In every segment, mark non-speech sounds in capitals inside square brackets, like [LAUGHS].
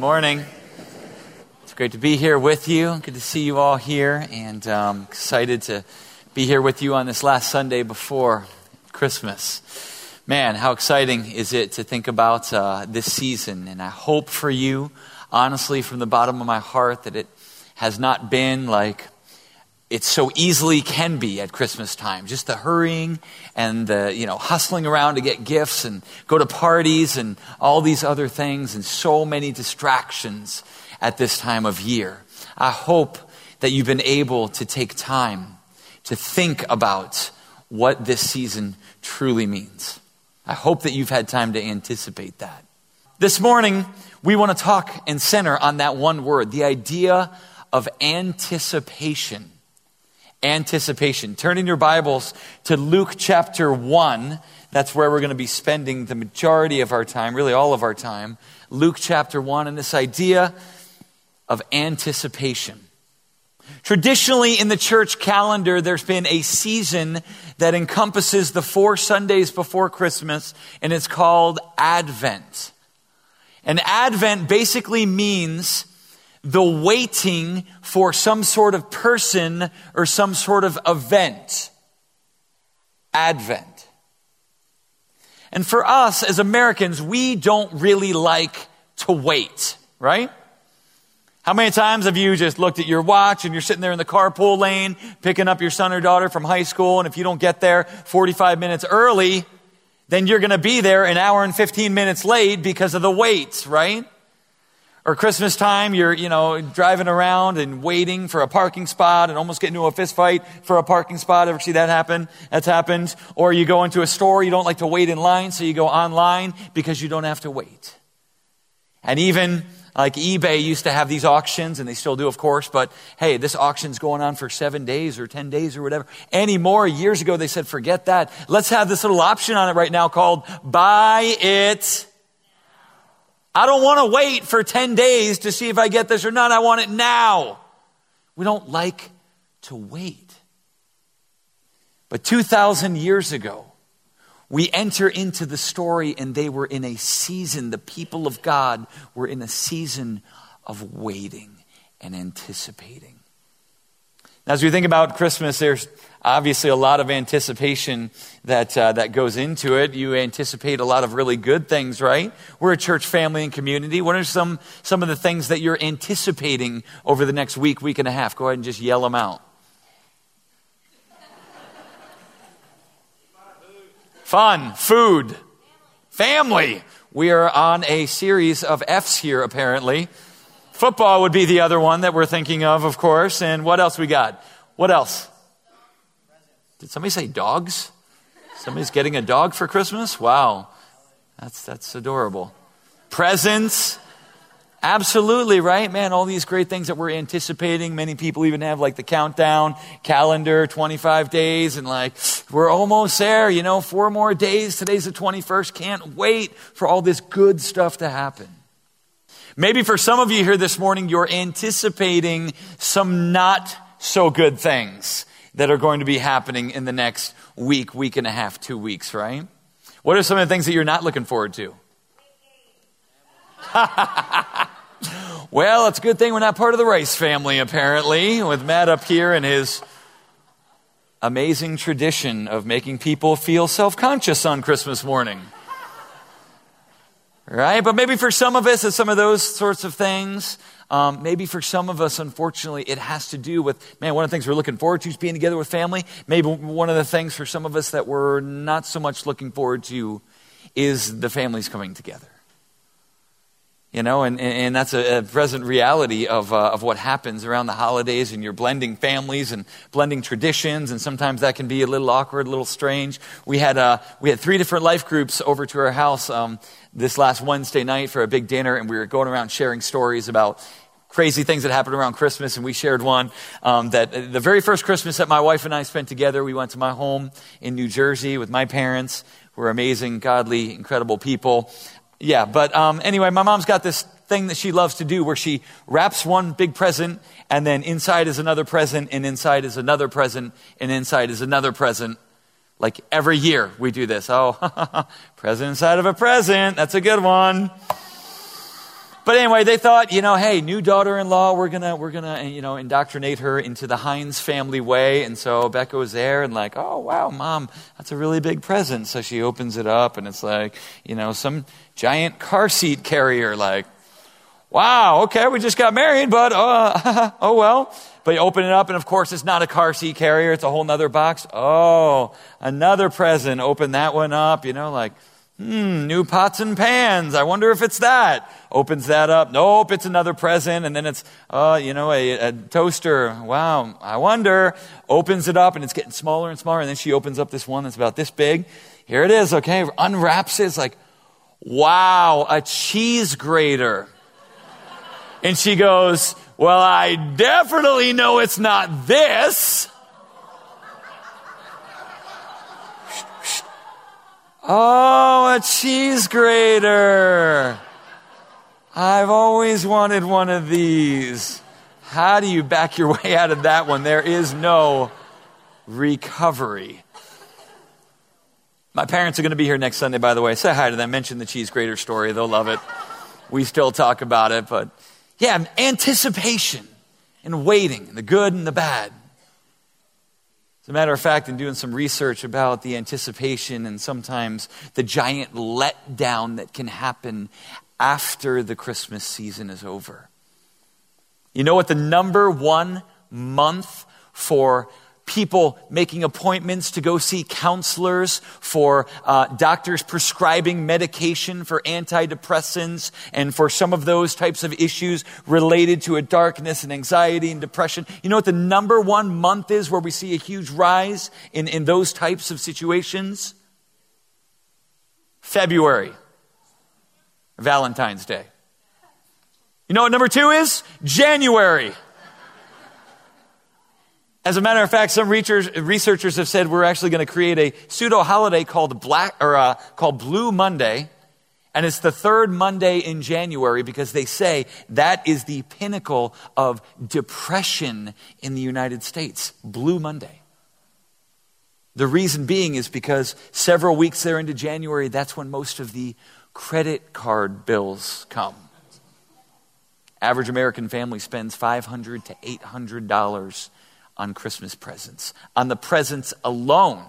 morning. It's great to be here with you. Good to see you all here, and um, excited to be here with you on this last Sunday before Christmas. Man, how exciting is it to think about uh, this season? And I hope for you, honestly, from the bottom of my heart, that it has not been like it so easily can be at Christmas time. Just the hurrying and the, you know, hustling around to get gifts and go to parties and all these other things and so many distractions at this time of year. I hope that you've been able to take time to think about what this season truly means. I hope that you've had time to anticipate that. This morning, we want to talk and center on that one word, the idea of anticipation anticipation. Turn in your Bibles to Luke chapter 1. That's where we're going to be spending the majority of our time, really all of our time. Luke chapter 1, and this idea of anticipation. Traditionally, in the church calendar, there's been a season that encompasses the four Sundays before Christmas, and it's called Advent. And Advent basically means the waiting for some sort of person or some sort of event. Advent. And for us as Americans, we don't really like to wait, right? How many times have you just looked at your watch and you're sitting there in the carpool lane picking up your son or daughter from high school, and if you don't get there 45 minutes early, then you're going to be there an hour and 15 minutes late because of the wait, right? Or Christmas time, you're, you know, driving around and waiting for a parking spot and almost get into a fist fight for a parking spot. Ever see that happen? That's happened. Or you go into a store, you don't like to wait in line, so you go online because you don't have to wait. And even like eBay used to have these auctions, and they still do, of course, but hey, this auction's going on for seven days or 10 days or whatever. Anymore, years ago, they said, forget that. Let's have this little option on it right now called buy it I don't want to wait for 10 days to see if I get this or not. I want it now. We don't like to wait. But 2,000 years ago, we enter into the story and they were in a season, the people of God were in a season of waiting and anticipating. As we think about Christmas, there's obviously a lot of anticipation that, uh, that goes into it. You anticipate a lot of really good things, right? We're a church family and community. What are some, some of the things that you're anticipating over the next week, week and a half? Go ahead and just yell them out. Fun, food, family. We are on a series of F's here, apparently. Football would be the other one that we're thinking of, of course. And what else we got? What else? Did somebody say dogs? Somebody's getting a dog for Christmas? Wow. That's, that's adorable. Presents. Absolutely, right? Man, all these great things that we're anticipating. Many people even have like the countdown calendar, 25 days, and like, we're almost there, you know, four more days. Today's the 21st. Can't wait for all this good stuff to happen. Maybe for some of you here this morning, you're anticipating some not so good things that are going to be happening in the next week, week and a half, two weeks, right? What are some of the things that you're not looking forward to? [LAUGHS] well, it's a good thing we're not part of the Rice family, apparently, with Matt up here and his amazing tradition of making people feel self conscious on Christmas morning. Right? But maybe for some of us, it's some of those sorts of things. Um, maybe for some of us, unfortunately, it has to do with, man, one of the things we're looking forward to is being together with family. Maybe one of the things for some of us that we're not so much looking forward to is the families coming together. You know, and, and that's a, a present reality of, uh, of what happens around the holidays, and you're blending families and blending traditions, and sometimes that can be a little awkward, a little strange. We had, uh, we had three different life groups over to our house um, this last Wednesday night for a big dinner, and we were going around sharing stories about crazy things that happened around Christmas, and we shared one um, that the very first Christmas that my wife and I spent together, we went to my home in New Jersey with my parents. We're amazing, godly, incredible people yeah, but um, anyway, my mom's got this thing that she loves to do where she wraps one big present and then inside is another present and inside is another present and inside is another present. Like every year we do this. Oh, [LAUGHS] present inside of a present. That's a good one. But anyway, they thought, you know, hey, new daughter-in-law, we're gonna, we're gonna, you know, indoctrinate her into the Heinz family way. And so Becca was there and like, oh wow, mom, that's a really big present. So she opens it up and it's like, you know, some giant car seat carrier, like, wow, okay, we just got married, but uh, [LAUGHS] oh well. But you open it up, and of course, it's not a car seat carrier, it's a whole nother box. Oh, another present. Open that one up, you know, like, hmm, new pots and pans. I wonder if it's that. Opens that up. Nope, it's another present. And then it's, uh, you know, a, a toaster. Wow, I wonder. Opens it up, and it's getting smaller and smaller. And then she opens up this one that's about this big. Here it is, okay? Unwraps it. It's like, wow, a cheese grater. And she goes, Well, I definitely know it's not this. Oh, a cheese grater. I've always wanted one of these. How do you back your [LAUGHS] way out of that one? There is no recovery. My parents are going to be here next Sunday, by the way. Say hi to them. Mention the cheese grater story. They'll love it. We still talk about it, but yeah, anticipation and waiting, the good and the bad. As a matter of fact, in doing some research about the anticipation and sometimes the giant letdown that can happen after the Christmas season is over. You know what the number one month for people making appointments to go see counselors, for uh, doctors prescribing medication for antidepressants, and for some of those types of issues related to a darkness and anxiety and depression. You know what the number one month is where we see a huge rise in, in those types of situations? February, Valentine's Day. You know what number two is? January. As a matter of fact, some researchers have said we're actually going to create a pseudo holiday called Black or uh, called Blue Monday, and it's the third Monday in January because they say that is the pinnacle of depression in the United States. Blue Monday. The reason being is because several weeks there into January, that's when most of the credit card bills come. Average American family spends 500 to $800 on Christmas presents, on the presents alone.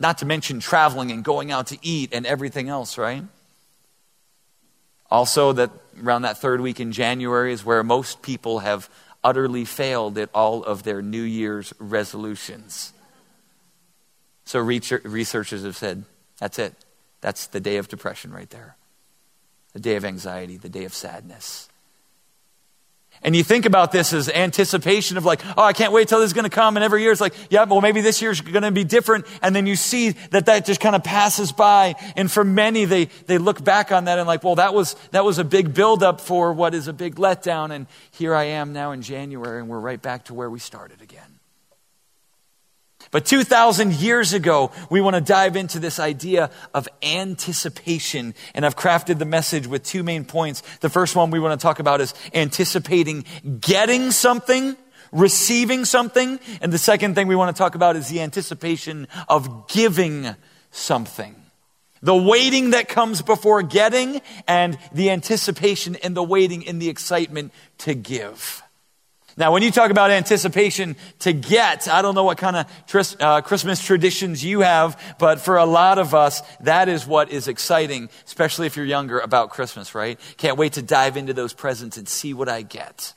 Not to mention traveling and going out to eat and everything else, right? Also, that around that third week in January is where most people have utterly failed at all of their New Year's resolutions. So, researchers have said that's it. That's the day of depression right there. The day of anxiety, the day of sadness. And you think about this as anticipation of like, oh, I can't wait till this is going to come. And every year it's like, yeah, well, maybe this year's going to be different. And then you see that that just kind of passes by. And for many, they, they look back on that and like, well, that was, that was a big buildup for what is a big letdown. And here I am now in January and we're right back to where we started again. But 2,000 years ago, we want to dive into this idea of anticipation. And I've crafted the message with two main points. The first one we want to talk about is anticipating getting something, receiving something. And the second thing we want to talk about is the anticipation of giving something. The waiting that comes before getting and the anticipation and the waiting and the excitement to give. Now, when you talk about anticipation to get, I don't know what kind of tris, uh, Christmas traditions you have, but for a lot of us, that is what is exciting, especially if you're younger, about Christmas, right? Can't wait to dive into those presents and see what I get.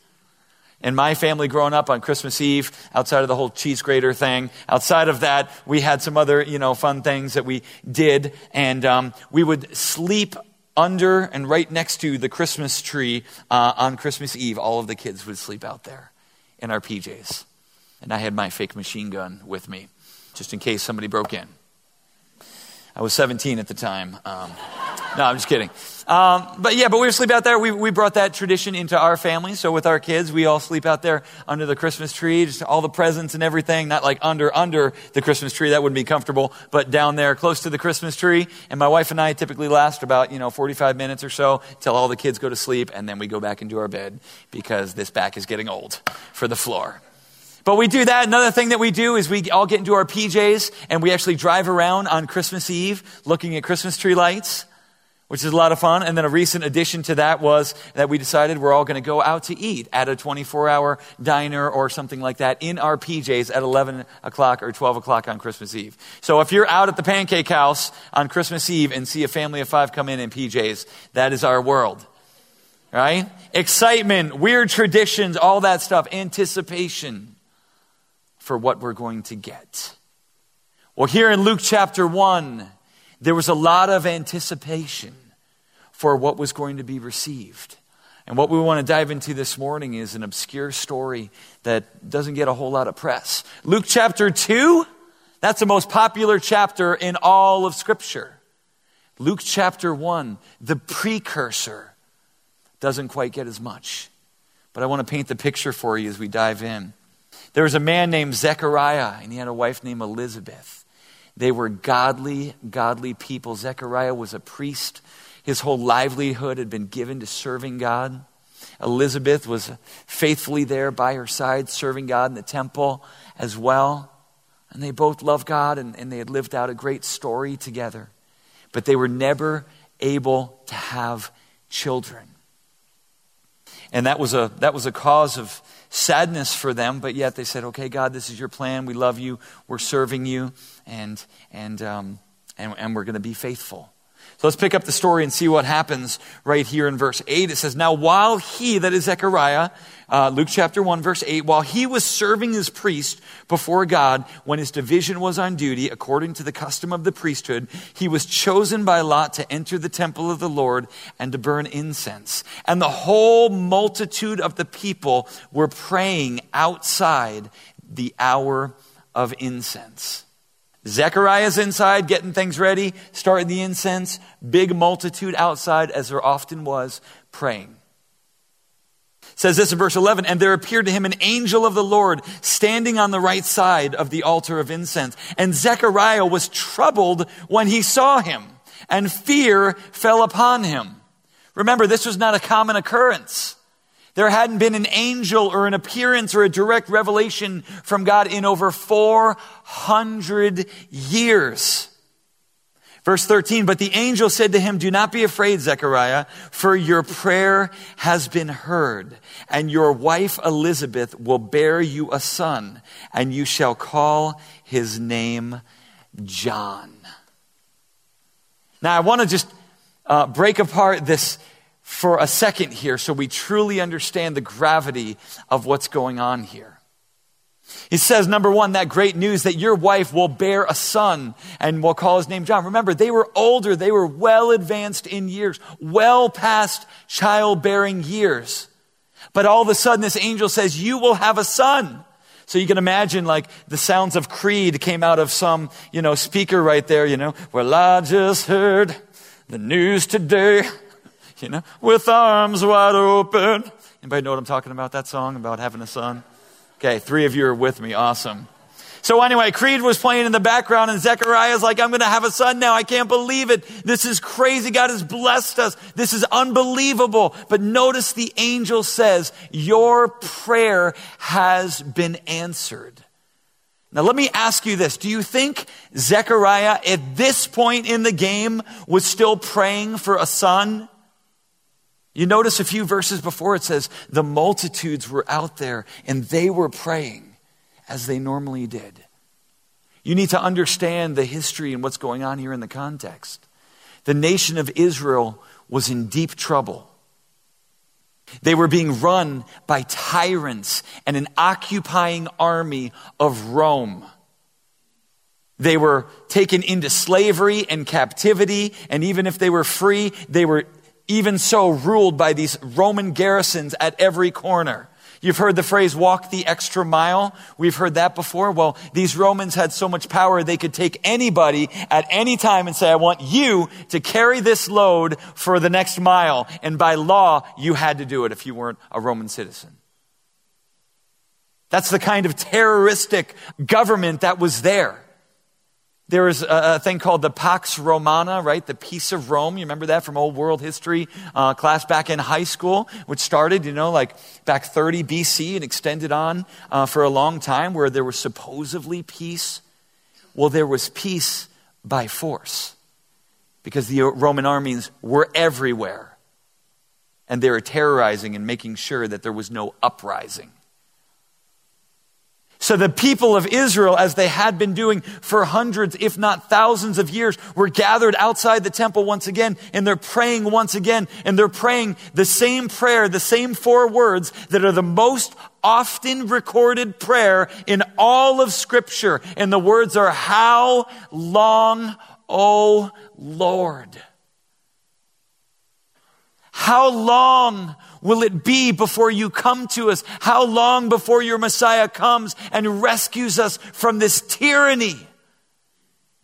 In my family growing up on Christmas Eve, outside of the whole cheese grater thing, outside of that, we had some other, you know, fun things that we did. And um, we would sleep under and right next to the Christmas tree uh, on Christmas Eve, all of the kids would sleep out there in our PJs. And I had my fake machine gun with me, just in case somebody broke in. I was 17 at the time. Um, no, I'm just kidding. Um, but yeah, but we sleep out there. We, we brought that tradition into our family. So with our kids, we all sleep out there under the Christmas tree, just all the presents and everything. Not like under, under the Christmas tree. That wouldn't be comfortable, but down there close to the Christmas tree. And my wife and I typically last about, you know, 45 minutes or so till all the kids go to sleep. And then we go back into our bed because this back is getting old for the floor. But we do that. Another thing that we do is we all get into our PJs and we actually drive around on Christmas Eve looking at Christmas tree lights. which is a lot of fun. And then a recent addition to that was that we decided we're all going to go out to eat at a 24 hour diner or something like that in our PJs at 11 o'clock or 12 o'clock on Christmas Eve. So if you're out at the pancake house on Christmas Eve and see a family of five come in in PJs, that is our world. Right? Excitement, weird traditions, all that stuff, anticipation for what we're going to get. Well, here in Luke chapter 1, there was a lot of anticipation for what was going to be received. And what we want to dive into this morning is an obscure story that doesn't get a whole lot of press. Luke chapter 2, that's the most popular chapter in all of Scripture. Luke chapter 1, the precursor, doesn't quite get as much. But I want to paint the picture for you as we dive in. There was a man named Zechariah, and he had a wife named Elizabeth. They were godly, godly people. Zechariah was a priest his whole livelihood had been given to serving God. Elizabeth was faithfully there by her side, serving God in the temple as well. And they both loved God and, and they had lived out a great story together. But they were never able to have children. And that was a, that was a cause of sadness for them, but yet they said, okay, God, this is your plan. We love you. We're serving you. And, and, um, and, and we're going to be faithful. So let's pick up the story and see what happens right here in verse 8. It says, Now while he, that is Zechariah, uh, Luke chapter 1, verse 8, while he was serving as priest before God, when his division was on duty, according to the custom of the priesthood, he was chosen by lot to enter the temple of the Lord and to burn incense. And the whole multitude of the people were praying outside the hour of incense. Zechariah's inside getting things ready, starting the incense, big multitude outside, as there often was, praying. It says this in verse 11, and there appeared to him an angel of the Lord standing on the right side of the altar of incense. And Zechariah was troubled when he saw him, and fear fell upon him. Remember, this was not a common occurrence. There hadn't been an angel or an appearance or a direct revelation from God in over 400 years. Verse 13, but the angel said to him, Do not be afraid, Zechariah, for your prayer has been heard, and your wife Elizabeth will bear you a son, and you shall call his name John. Now, I want to just uh, break apart this for a second here so we truly understand the gravity of what's going on here. He says, number one, that great news that your wife will bear a son and we'll call his name John. Remember, they were older. They were well advanced in years, well past childbearing years. But all of a sudden, this angel says, you will have a son. So you can imagine like the sounds of Creed came out of some, you know, speaker right there, you know, well, I just heard the news today you know, with arms wide open. Anybody know what I'm talking about? That song about having a son? Okay, three of you are with me. Awesome. So anyway, Creed was playing in the background and Zechariah's like, I'm going to have a son now. I can't believe it. This is crazy. God has blessed us. This is unbelievable. But notice the angel says, your prayer has been answered. Now let me ask you this. Do you think Zechariah at this point in the game was still praying for a son? You notice a few verses before it says, the multitudes were out there and they were praying as they normally did. You need to understand the history and what's going on here in the context. The nation of Israel was in deep trouble. They were being run by tyrants and an occupying army of Rome. They were taken into slavery and captivity, and even if they were free, they were even so ruled by these Roman garrisons at every corner. You've heard the phrase walk the extra mile. We've heard that before. Well, these Romans had so much power they could take anybody at any time and say, I want you to carry this load for the next mile. And by law, you had to do it if you weren't a Roman citizen. That's the kind of terroristic government that was there. There was a, thing called the Pax Romana, right? The Peace of Rome. You remember that from old world history uh, class back in high school, which started, you know, like back 30 BC and extended on uh, for a long time, where there was supposedly peace. Well, there was peace by force. because the Roman armies were everywhere. And they were terrorizing and making sure that there was no uprising. So the people of Israel, as they had been doing for hundreds, if not thousands of years, were gathered outside the temple once again, and they're praying once again, and they're praying the same prayer, the same four words that are the most often recorded prayer in all of scripture. And the words are, how long, O Lord? How long will it be before you come to us? How long before your Messiah comes and rescues us from this tyranny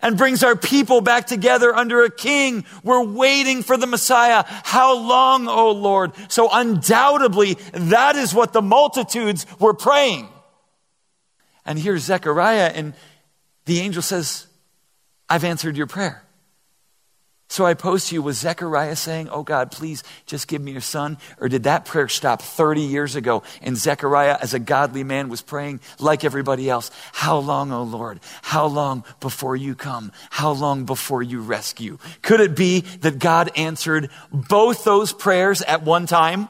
and brings our people back together under a king? We're waiting for the Messiah. How long, O Lord? So undoubtedly, that is what the multitudes were praying. And here's Zechariah, and the angel says, I've answered your prayer. So I pose to you, was Zechariah saying, Oh God, please just give me your son? Or did that prayer stop 30 years ago and Zechariah, as a godly man, was praying like everybody else? How long, O oh Lord? How long before you come? How long before you rescue? Could it be that God answered both those prayers at one time?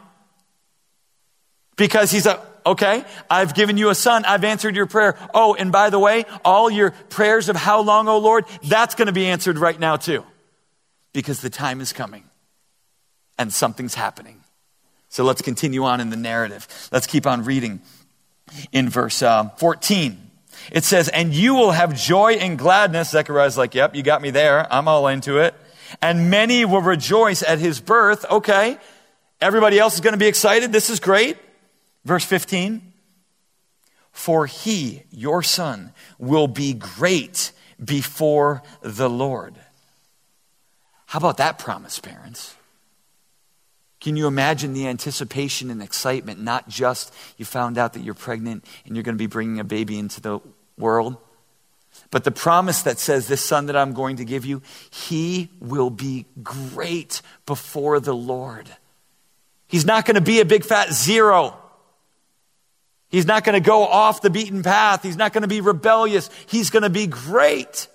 Because he's a, okay, I've given you a son. I've answered your prayer. Oh, and by the way, all your prayers of how long, O oh Lord, that's going to be answered right now too because the time is coming and something's happening. So let's continue on in the narrative. Let's keep on reading in verse uh, 14. It says, And you will have joy and gladness. Zechariah's like, Yep, you got me there. I'm all into it. And many will rejoice at his birth. Okay. Everybody else is going to be excited. This is great. Verse 15. For he, your son, will be great before the Lord. How about that promise, parents? Can you imagine the anticipation and excitement? Not just you found out that you're pregnant and you're going to be bringing a baby into the world, but the promise that says, This son that I'm going to give you, he will be great before the Lord. He's not going to be a big fat zero. He's not going to go off the beaten path. He's not going to be rebellious. He's going to be great.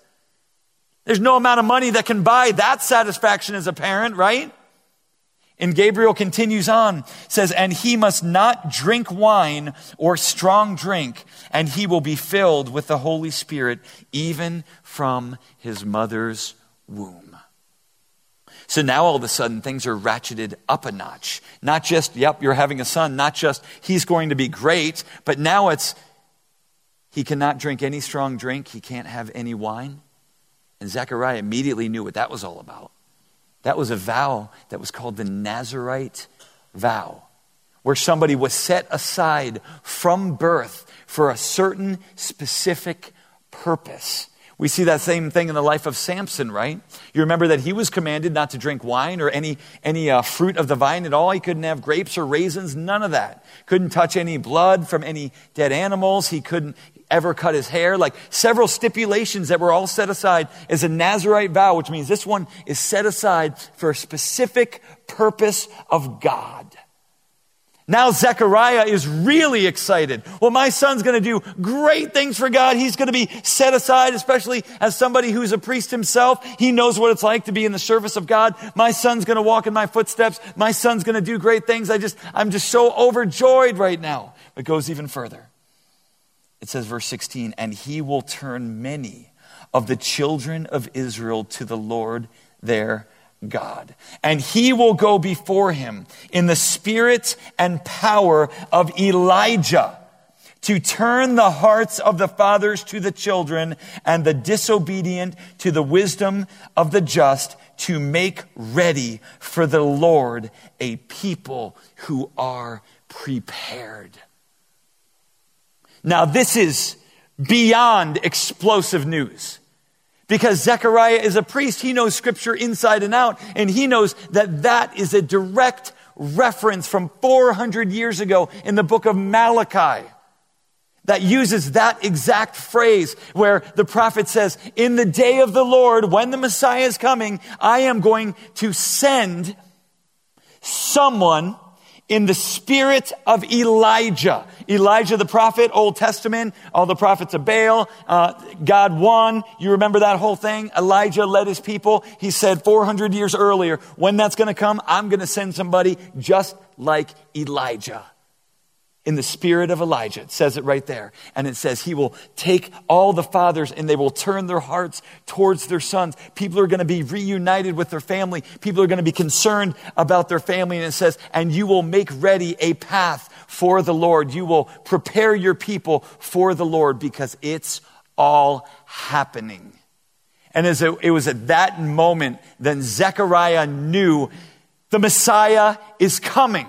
There's no amount of money that can buy that satisfaction as a parent, right? And Gabriel continues on, says, and he must not drink wine or strong drink, and he will be filled with the Holy Spirit even from his mother's womb. So now all of a sudden things are ratcheted up a notch. Not just, yep, you're having a son, not just he's going to be great, but now it's he cannot drink any strong drink, he can't have any wine. And Zechariah immediately knew what that was all about. That was a vow that was called the Nazarite vow, where somebody was set aside from birth for a certain specific purpose. We see that same thing in the life of Samson, right? You remember that he was commanded not to drink wine or any, any uh, fruit of the vine at all. He couldn't have grapes or raisins, none of that. Couldn't touch any blood from any dead animals. He couldn't ever cut his hair. Like several stipulations that were all set aside as a Nazarite vow, which means this one is set aside for a specific purpose of God. Now Zechariah is really excited. Well, my son's going to do great things for God. He's going to be set aside, especially as somebody who's a priest himself. He knows what it's like to be in the service of God. My son's going to walk in my footsteps. My son's going to do great things. I just, I'm just so overjoyed right now. It goes even further. It says, verse 16, and he will turn many of the children of Israel to the Lord their God. And he will go before him in the spirit and power of Elijah to turn the hearts of the fathers to the children and the disobedient to the wisdom of the just to make ready for the Lord a people who are prepared. Now, this is beyond explosive news. Because Zechariah is a priest, he knows scripture inside and out, and he knows that that is a direct reference from 400 years ago in the book of Malachi that uses that exact phrase where the prophet says, In the day of the Lord, when the Messiah is coming, I am going to send someone in the spirit of Elijah. Elijah the prophet, Old Testament, all the prophets of Baal, uh, God won. You remember that whole thing? Elijah led his people. He said 400 years earlier, when that's going to come, I'm going to send somebody just like Elijah in the spirit of Elijah. It says it right there. And it says he will take all the fathers and they will turn their hearts towards their sons. People are going to be reunited with their family. People are going to be concerned about their family. And it says, and you will make ready a path for the Lord. You will prepare your people for the Lord because it's all happening. And as it, it was at that moment, then Zechariah knew the Messiah is coming.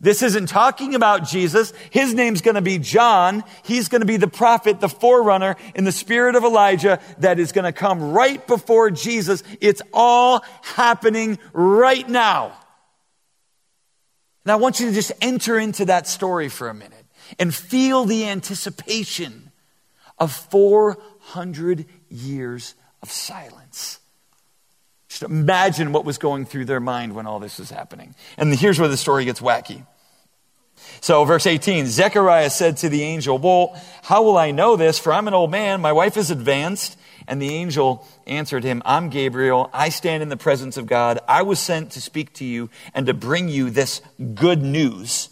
This isn't talking about Jesus. His name's going to be John. He's going to be the prophet, the forerunner in the spirit of Elijah that is going to come right before Jesus. It's all happening right now. And I want you to just enter into that story for a minute and feel the anticipation of 400 years of silence. Just imagine what was going through their mind when all this was happening. And here's where the story gets wacky. So, verse 18 Zechariah said to the angel, Well, how will I know this? For I'm an old man, my wife is advanced. And the angel answered him, I'm Gabriel. I stand in the presence of God. I was sent to speak to you and to bring you this good news.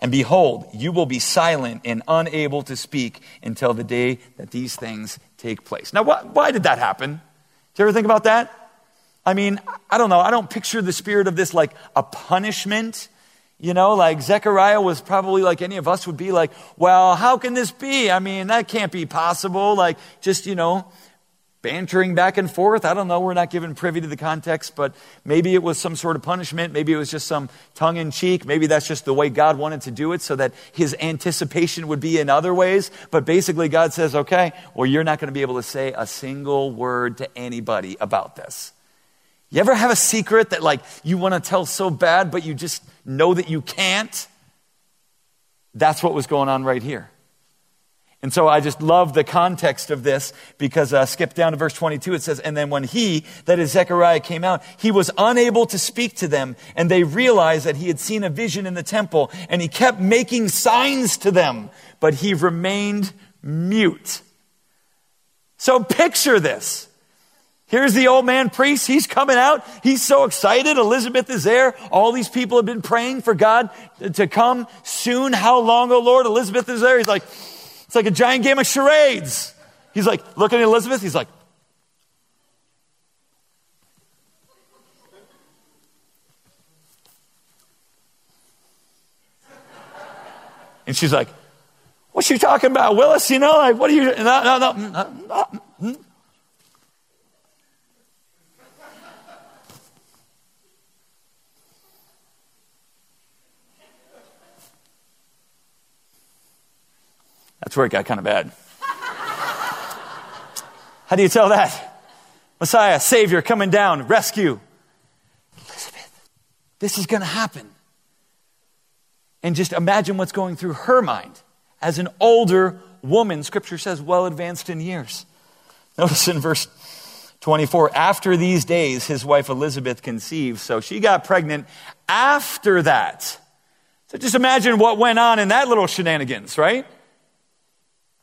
And behold, you will be silent and unable to speak until the day that these things take place. Now, why, why did that happen? Did you ever think about that? I mean, I don't know. I don't picture the spirit of this like a punishment. You know, like Zechariah was probably like any of us would be like, well, how can this be? I mean, that can't be possible. Like, just, you know, bantering back and forth. I don't know. We're not given privy to the context, but maybe it was some sort of punishment. Maybe it was just some tongue in cheek. Maybe that's just the way God wanted to do it so that his anticipation would be in other ways. But basically, God says, okay, well, you're not going to be able to say a single word to anybody about this. You ever have a secret that like you want to tell so bad, but you just know that you can't? That's what was going on right here. And so I just love the context of this because uh, skip down to verse 22. It says, And then when he, that is Zechariah, came out, he was unable to speak to them, and they realized that he had seen a vision in the temple, and he kept making signs to them, but he remained mute. So picture this. Here's the old man priest. He's coming out. He's so excited. Elizabeth is there. All these people have been praying for God to come soon. How long, oh Lord? Elizabeth is there. He's like, it's like a giant game of charades. He's like, looking at Elizabeth. He's like, and she's like, what's she talking about, Willis? You know, like, what are you, no, no, no, no, no. That's where it got kind of bad. How do you tell that? Messiah, Savior, coming down, rescue. Elizabeth, this is going to happen. And just imagine what's going through her mind as an older woman, Scripture says, well advanced in years. Notice in verse 24, after these days, his wife Elizabeth conceived. So she got pregnant after that. So just imagine what went on in that little shenanigans, right?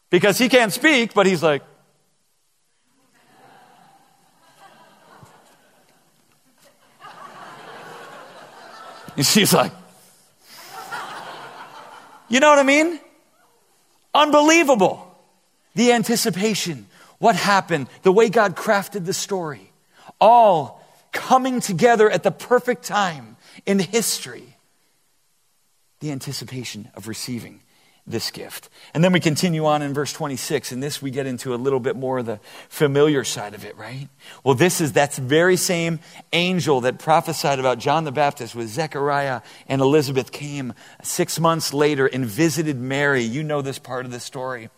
Because he can't speak, but he's like, [LAUGHS] and she's like, you know what I mean? Unbelievable. The anticipation, what happened, the way God crafted the story, all coming together at the perfect time in history. The anticipation of receiving this gift. And then we continue on in verse 26, and this we get into a little bit more of the familiar side of it, right? Well, this is that very same angel that prophesied about John the Baptist with Zechariah and Elizabeth came six months later and visited Mary. You know this part of the story.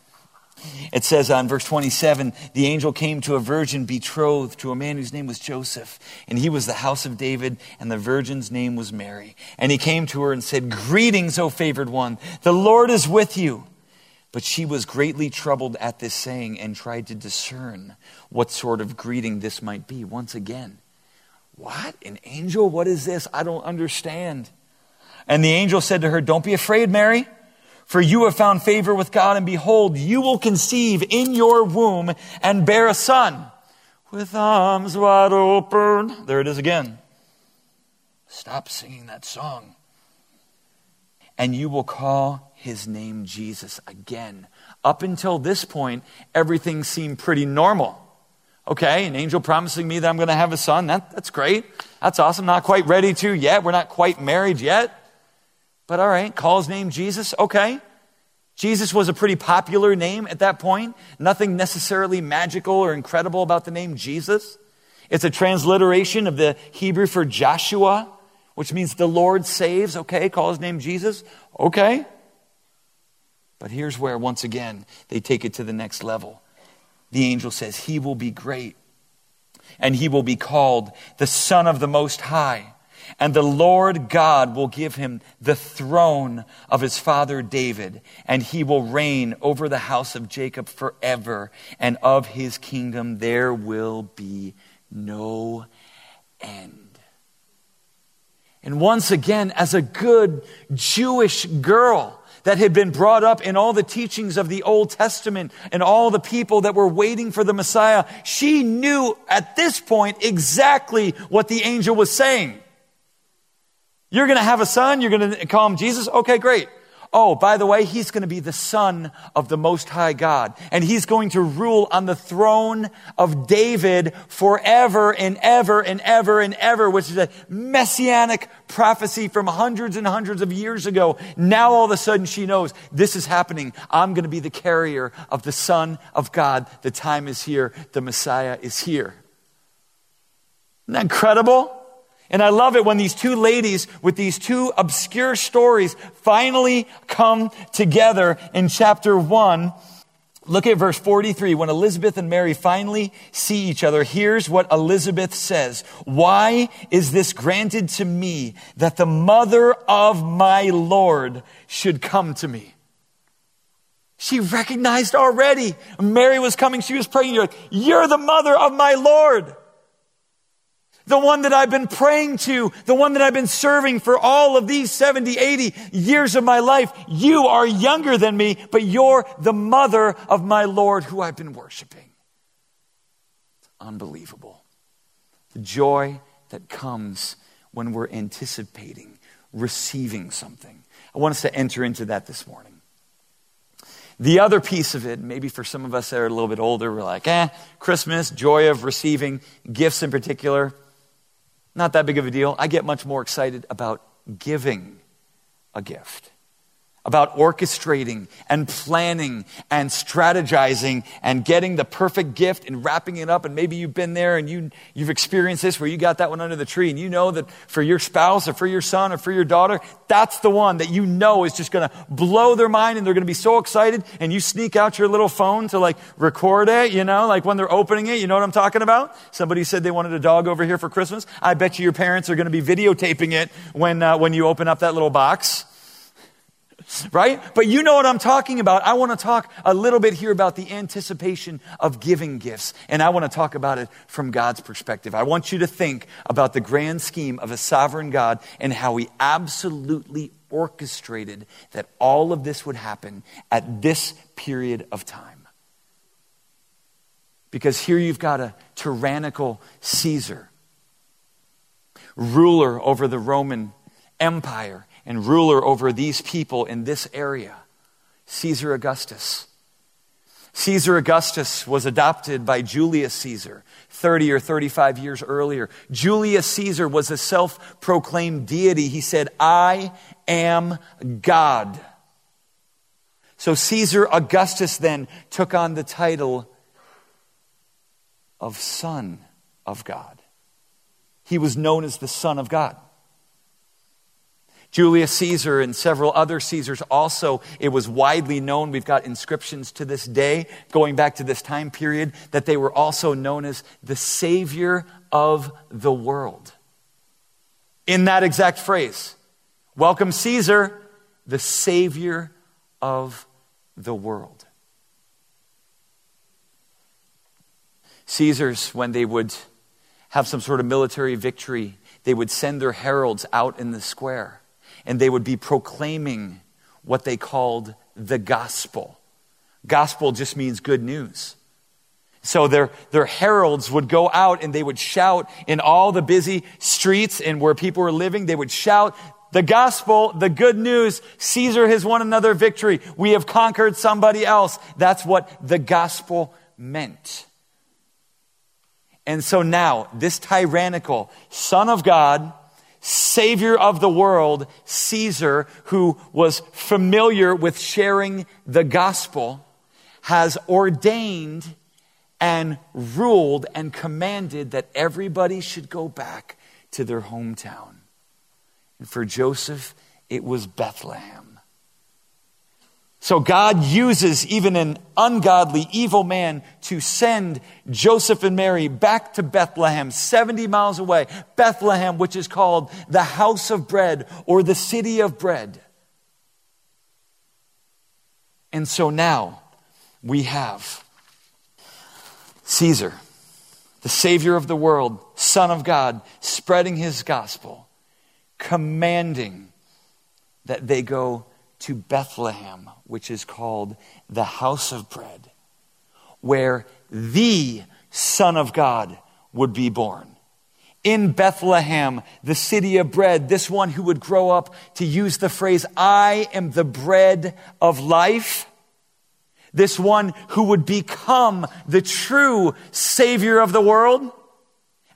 It says on verse 27 the angel came to a virgin betrothed to a man whose name was Joseph, and he was the house of David, and the virgin's name was Mary. And he came to her and said, Greetings, O favored one, the Lord is with you. But she was greatly troubled at this saying and tried to discern what sort of greeting this might be. Once again, what? An angel? What is this? I don't understand. And the angel said to her, Don't be afraid, Mary, for you have found favor with God, and behold, you will conceive in your womb and bear a son with arms wide open. There it is again. Stop singing that song. And you will call his name Jesus again. Up until this point, everything seemed pretty normal. Okay, an angel promising me that I'm going to have a son. That, that's great. That's awesome. Not quite ready to yet. We're not quite married yet. But all right, call his name Jesus. Okay. Jesus was a pretty popular name at that point. Nothing necessarily magical or incredible about the name Jesus. It's a transliteration of the Hebrew for Joshua, which means the Lord saves. Okay, call his name Jesus. Okay. But here's where, once again, they take it to the next level. The angel says, He will be great, and he will be called the Son of the Most High. And the Lord God will give him the throne of his father David, and he will reign over the house of Jacob forever, and of his kingdom there will be no end. And once again, as a good Jewish girl, that had been brought up in all the teachings of the Old Testament and all the people that were waiting for the Messiah, she knew at this point exactly what the angel was saying. You're going to have a son. You're going to call him Jesus. Okay, great. Oh, by the way, he's going to be the son of the Most High God. And he's going to rule on the throne of David forever and ever and ever and ever, which is a messianic prophecy from hundreds and hundreds of years ago. Now all of a sudden she knows this is happening. I'm going to be the carrier of the Son of God. The time is here. The Messiah is here. Isn't that incredible? And I love it when these two ladies with these two obscure stories finally come together in chapter 1. Look at verse 43. When Elizabeth and Mary finally see each other, here's what Elizabeth says. Why is this granted to me that the mother of my Lord should come to me? She recognized already. Mary was coming. She was praying. You're the mother of my Lord the one that I've been praying to, the one that I've been serving for all of these 70, 80 years of my life. You are younger than me, but you're the mother of my Lord who I've been worshiping. It's unbelievable. The joy that comes when we're anticipating receiving something. I want us to enter into that this morning. The other piece of it, maybe for some of us that are a little bit older, we're like, eh, Christmas, joy of receiving gifts in particular. Not that big of a deal. I get much more excited about giving a gift about orchestrating and planning and strategizing and getting the perfect gift and wrapping it up. And maybe you've been there and you, you've experienced this where you got that one under the tree and you know that for your spouse or for your son or for your daughter, that's the one that you know is just going to blow their mind and they're going to be so excited. And you sneak out your little phone to like record it, you know, like when they're opening it. You know what I'm talking about? Somebody said they wanted a dog over here for Christmas. I bet you your parents are going to be videotaping it when, uh, when you open up that little box right? But you know what I'm talking about. I want to talk a little bit here about the anticipation of giving gifts, and I want to talk about it from God's perspective. I want you to think about the grand scheme of a sovereign God and how He absolutely orchestrated that all of this would happen at this period of time. Because here you've got a tyrannical Caesar, ruler over the Roman Empire and ruler over these people in this area, Caesar Augustus. Caesar Augustus was adopted by Julius Caesar 30 or 35 years earlier. Julius Caesar was a self proclaimed deity. He said, I am God. So Caesar Augustus then took on the title of Son of God. He was known as the Son of God. Julius Caesar and several other Caesars also, it was widely known. We've got inscriptions to this day, going back to this time period, that they were also known as the Savior of the world. In that exact phrase, welcome Caesar, the Savior of the world. Caesars, when they would have some sort of military victory, they would send their heralds out in the square and they would be proclaiming what they called the gospel. Gospel just means good news. So their, their heralds would go out and they would shout in all the busy streets and where people were living, they would shout the gospel, the good news. Caesar has won another victory. We have conquered somebody else. That's what the gospel meant. And so now, this tyrannical son of God, savior of the world, Caesar, who was familiar with sharing the gospel, has ordained and ruled and commanded that everybody should go back to their hometown. And for Joseph, it was Bethlehem. So God uses even an ungodly, evil man to send Joseph and Mary back to Bethlehem, 70 miles away. Bethlehem, which is called the house of bread or the city of bread. And so now we have Caesar, the Savior of the world, Son of God, spreading his gospel, commanding that they go to Bethlehem, which is called the house of bread, where the Son of God would be born. In Bethlehem, the city of bread, this one who would grow up to use the phrase, I am the bread of life. This one who would become the true Savior of the world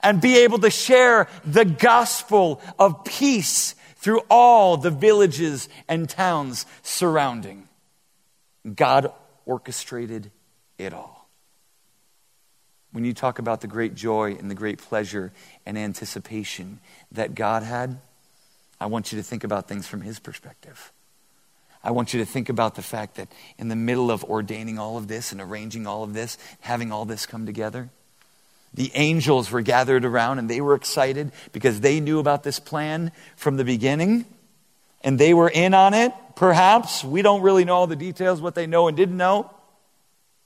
and be able to share the gospel of peace through all the villages and towns surrounding. God orchestrated it all. When you talk about the great joy and the great pleasure and anticipation that God had, I want you to think about things from His perspective. I want you to think about the fact that in the middle of ordaining all of this and arranging all of this, having all this come together, the angels were gathered around and they were excited because they knew about this plan from the beginning and they were in on it. Perhaps. We don't really know all the details, what they know and didn't know.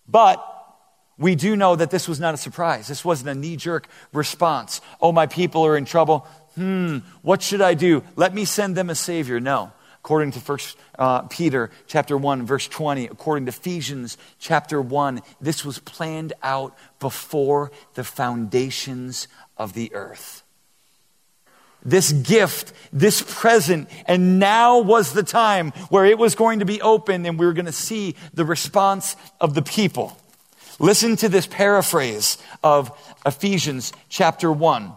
But we do know that this was not a surprise. This wasn't a knee jerk response. Oh, my people are in trouble. Hmm, what should I do? Let me send them a savior. No according to First uh, Peter chapter 1 verse 20 according to Ephesians chapter 1 this was planned out before the foundations of the earth this gift, this present, and now was the time where it was going to be opened and we were going to see the response of the people. Listen to this paraphrase of Ephesians chapter 1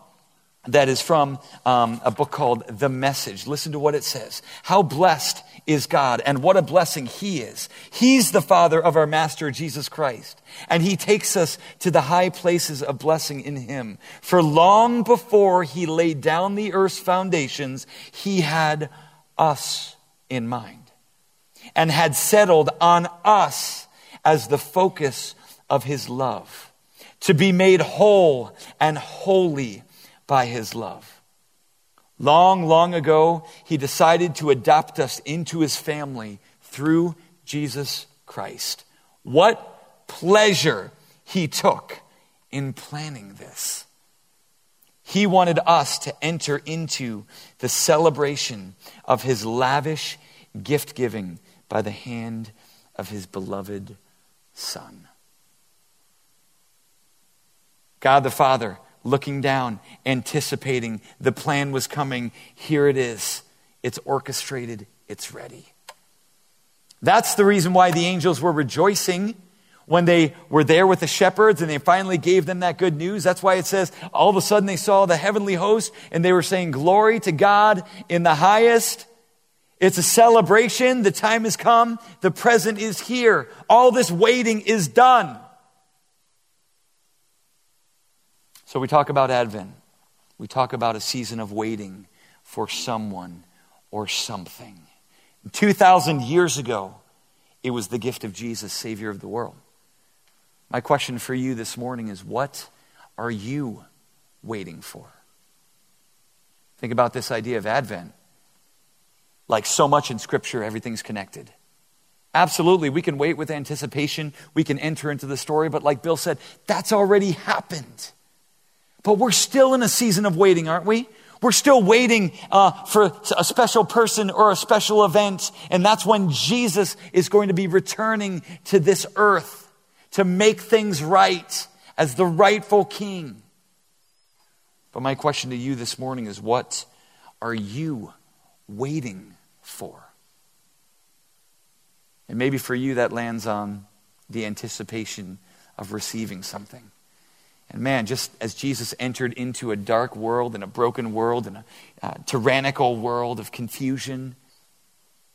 that is from um, a book called The Message. Listen to what it says. How blessed is God, and what a blessing He is. He's the Father of our Master Jesus Christ, and He takes us to the high places of blessing in Him. For long before He laid down the earth's foundations, He had us in mind, and had settled on us as the focus of His love, to be made whole and holy by his love. Long, long ago, he decided to adopt us into his family through Jesus Christ. What pleasure he took in planning this. He wanted us to enter into the celebration of his lavish gift giving by the hand of his beloved Son. God the Father looking down, anticipating the plan was coming. Here it is. It's orchestrated, it's ready. That's the reason why the angels were rejoicing when they were there with the shepherds and they finally gave them that good news. That's why it says all of a sudden they saw the heavenly host and they were saying, Glory to God in the highest. It's a celebration. The time has come. The present is here. All this waiting is done. So we talk about Advent. We talk about a season of waiting for someone or something. 2,000 years ago, it was the gift of Jesus, Savior of the world. My question for you this morning is what are you waiting for? Think about this idea of Advent. Like so much in Scripture, everything's connected. Absolutely, we can wait with anticipation. We can enter into the story, but like Bill said, that's already happened. But we're still in a season of waiting, aren't we? We're still waiting uh, for a special person or a special event, and that's when Jesus is going to be returning to this earth to make things right as the rightful king. But my question to you this morning is what are you waiting for? And maybe for you, that lands on the anticipation of receiving something. And man, just as Jesus entered into a dark world and a broken world and a uh, tyrannical world of confusion,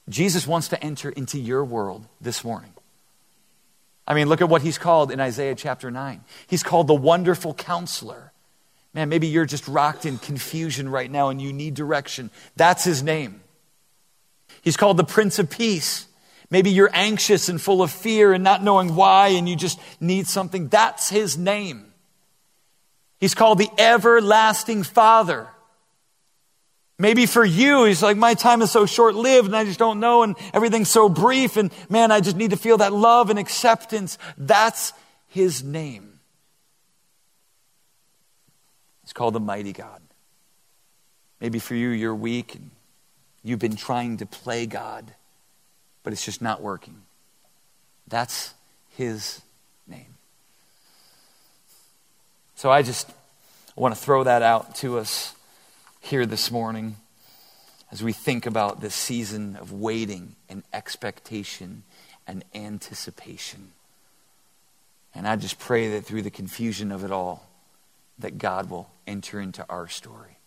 Jesus wants to enter into your world this morning. I mean, look at what he's called in Isaiah chapter 9. He's called the wonderful counselor. Man, maybe you're just rocked in confusion right now and you need direction. That's his name. He's called the Prince of Peace. Maybe you're anxious and full of fear and not knowing why and you just need something. That's his name. He's called the everlasting Father. Maybe for you, he's like, my time is so short lived and I just don't know and everything's so brief and man, I just need to feel that love and acceptance. That's his name. He's called the mighty God. Maybe for you, you're weak and you've been trying to play God, but it's just not working. That's his So I just want to throw that out to us here this morning as we think about this season of waiting and expectation and anticipation. And I just pray that through the confusion of it all, that God will enter into our story.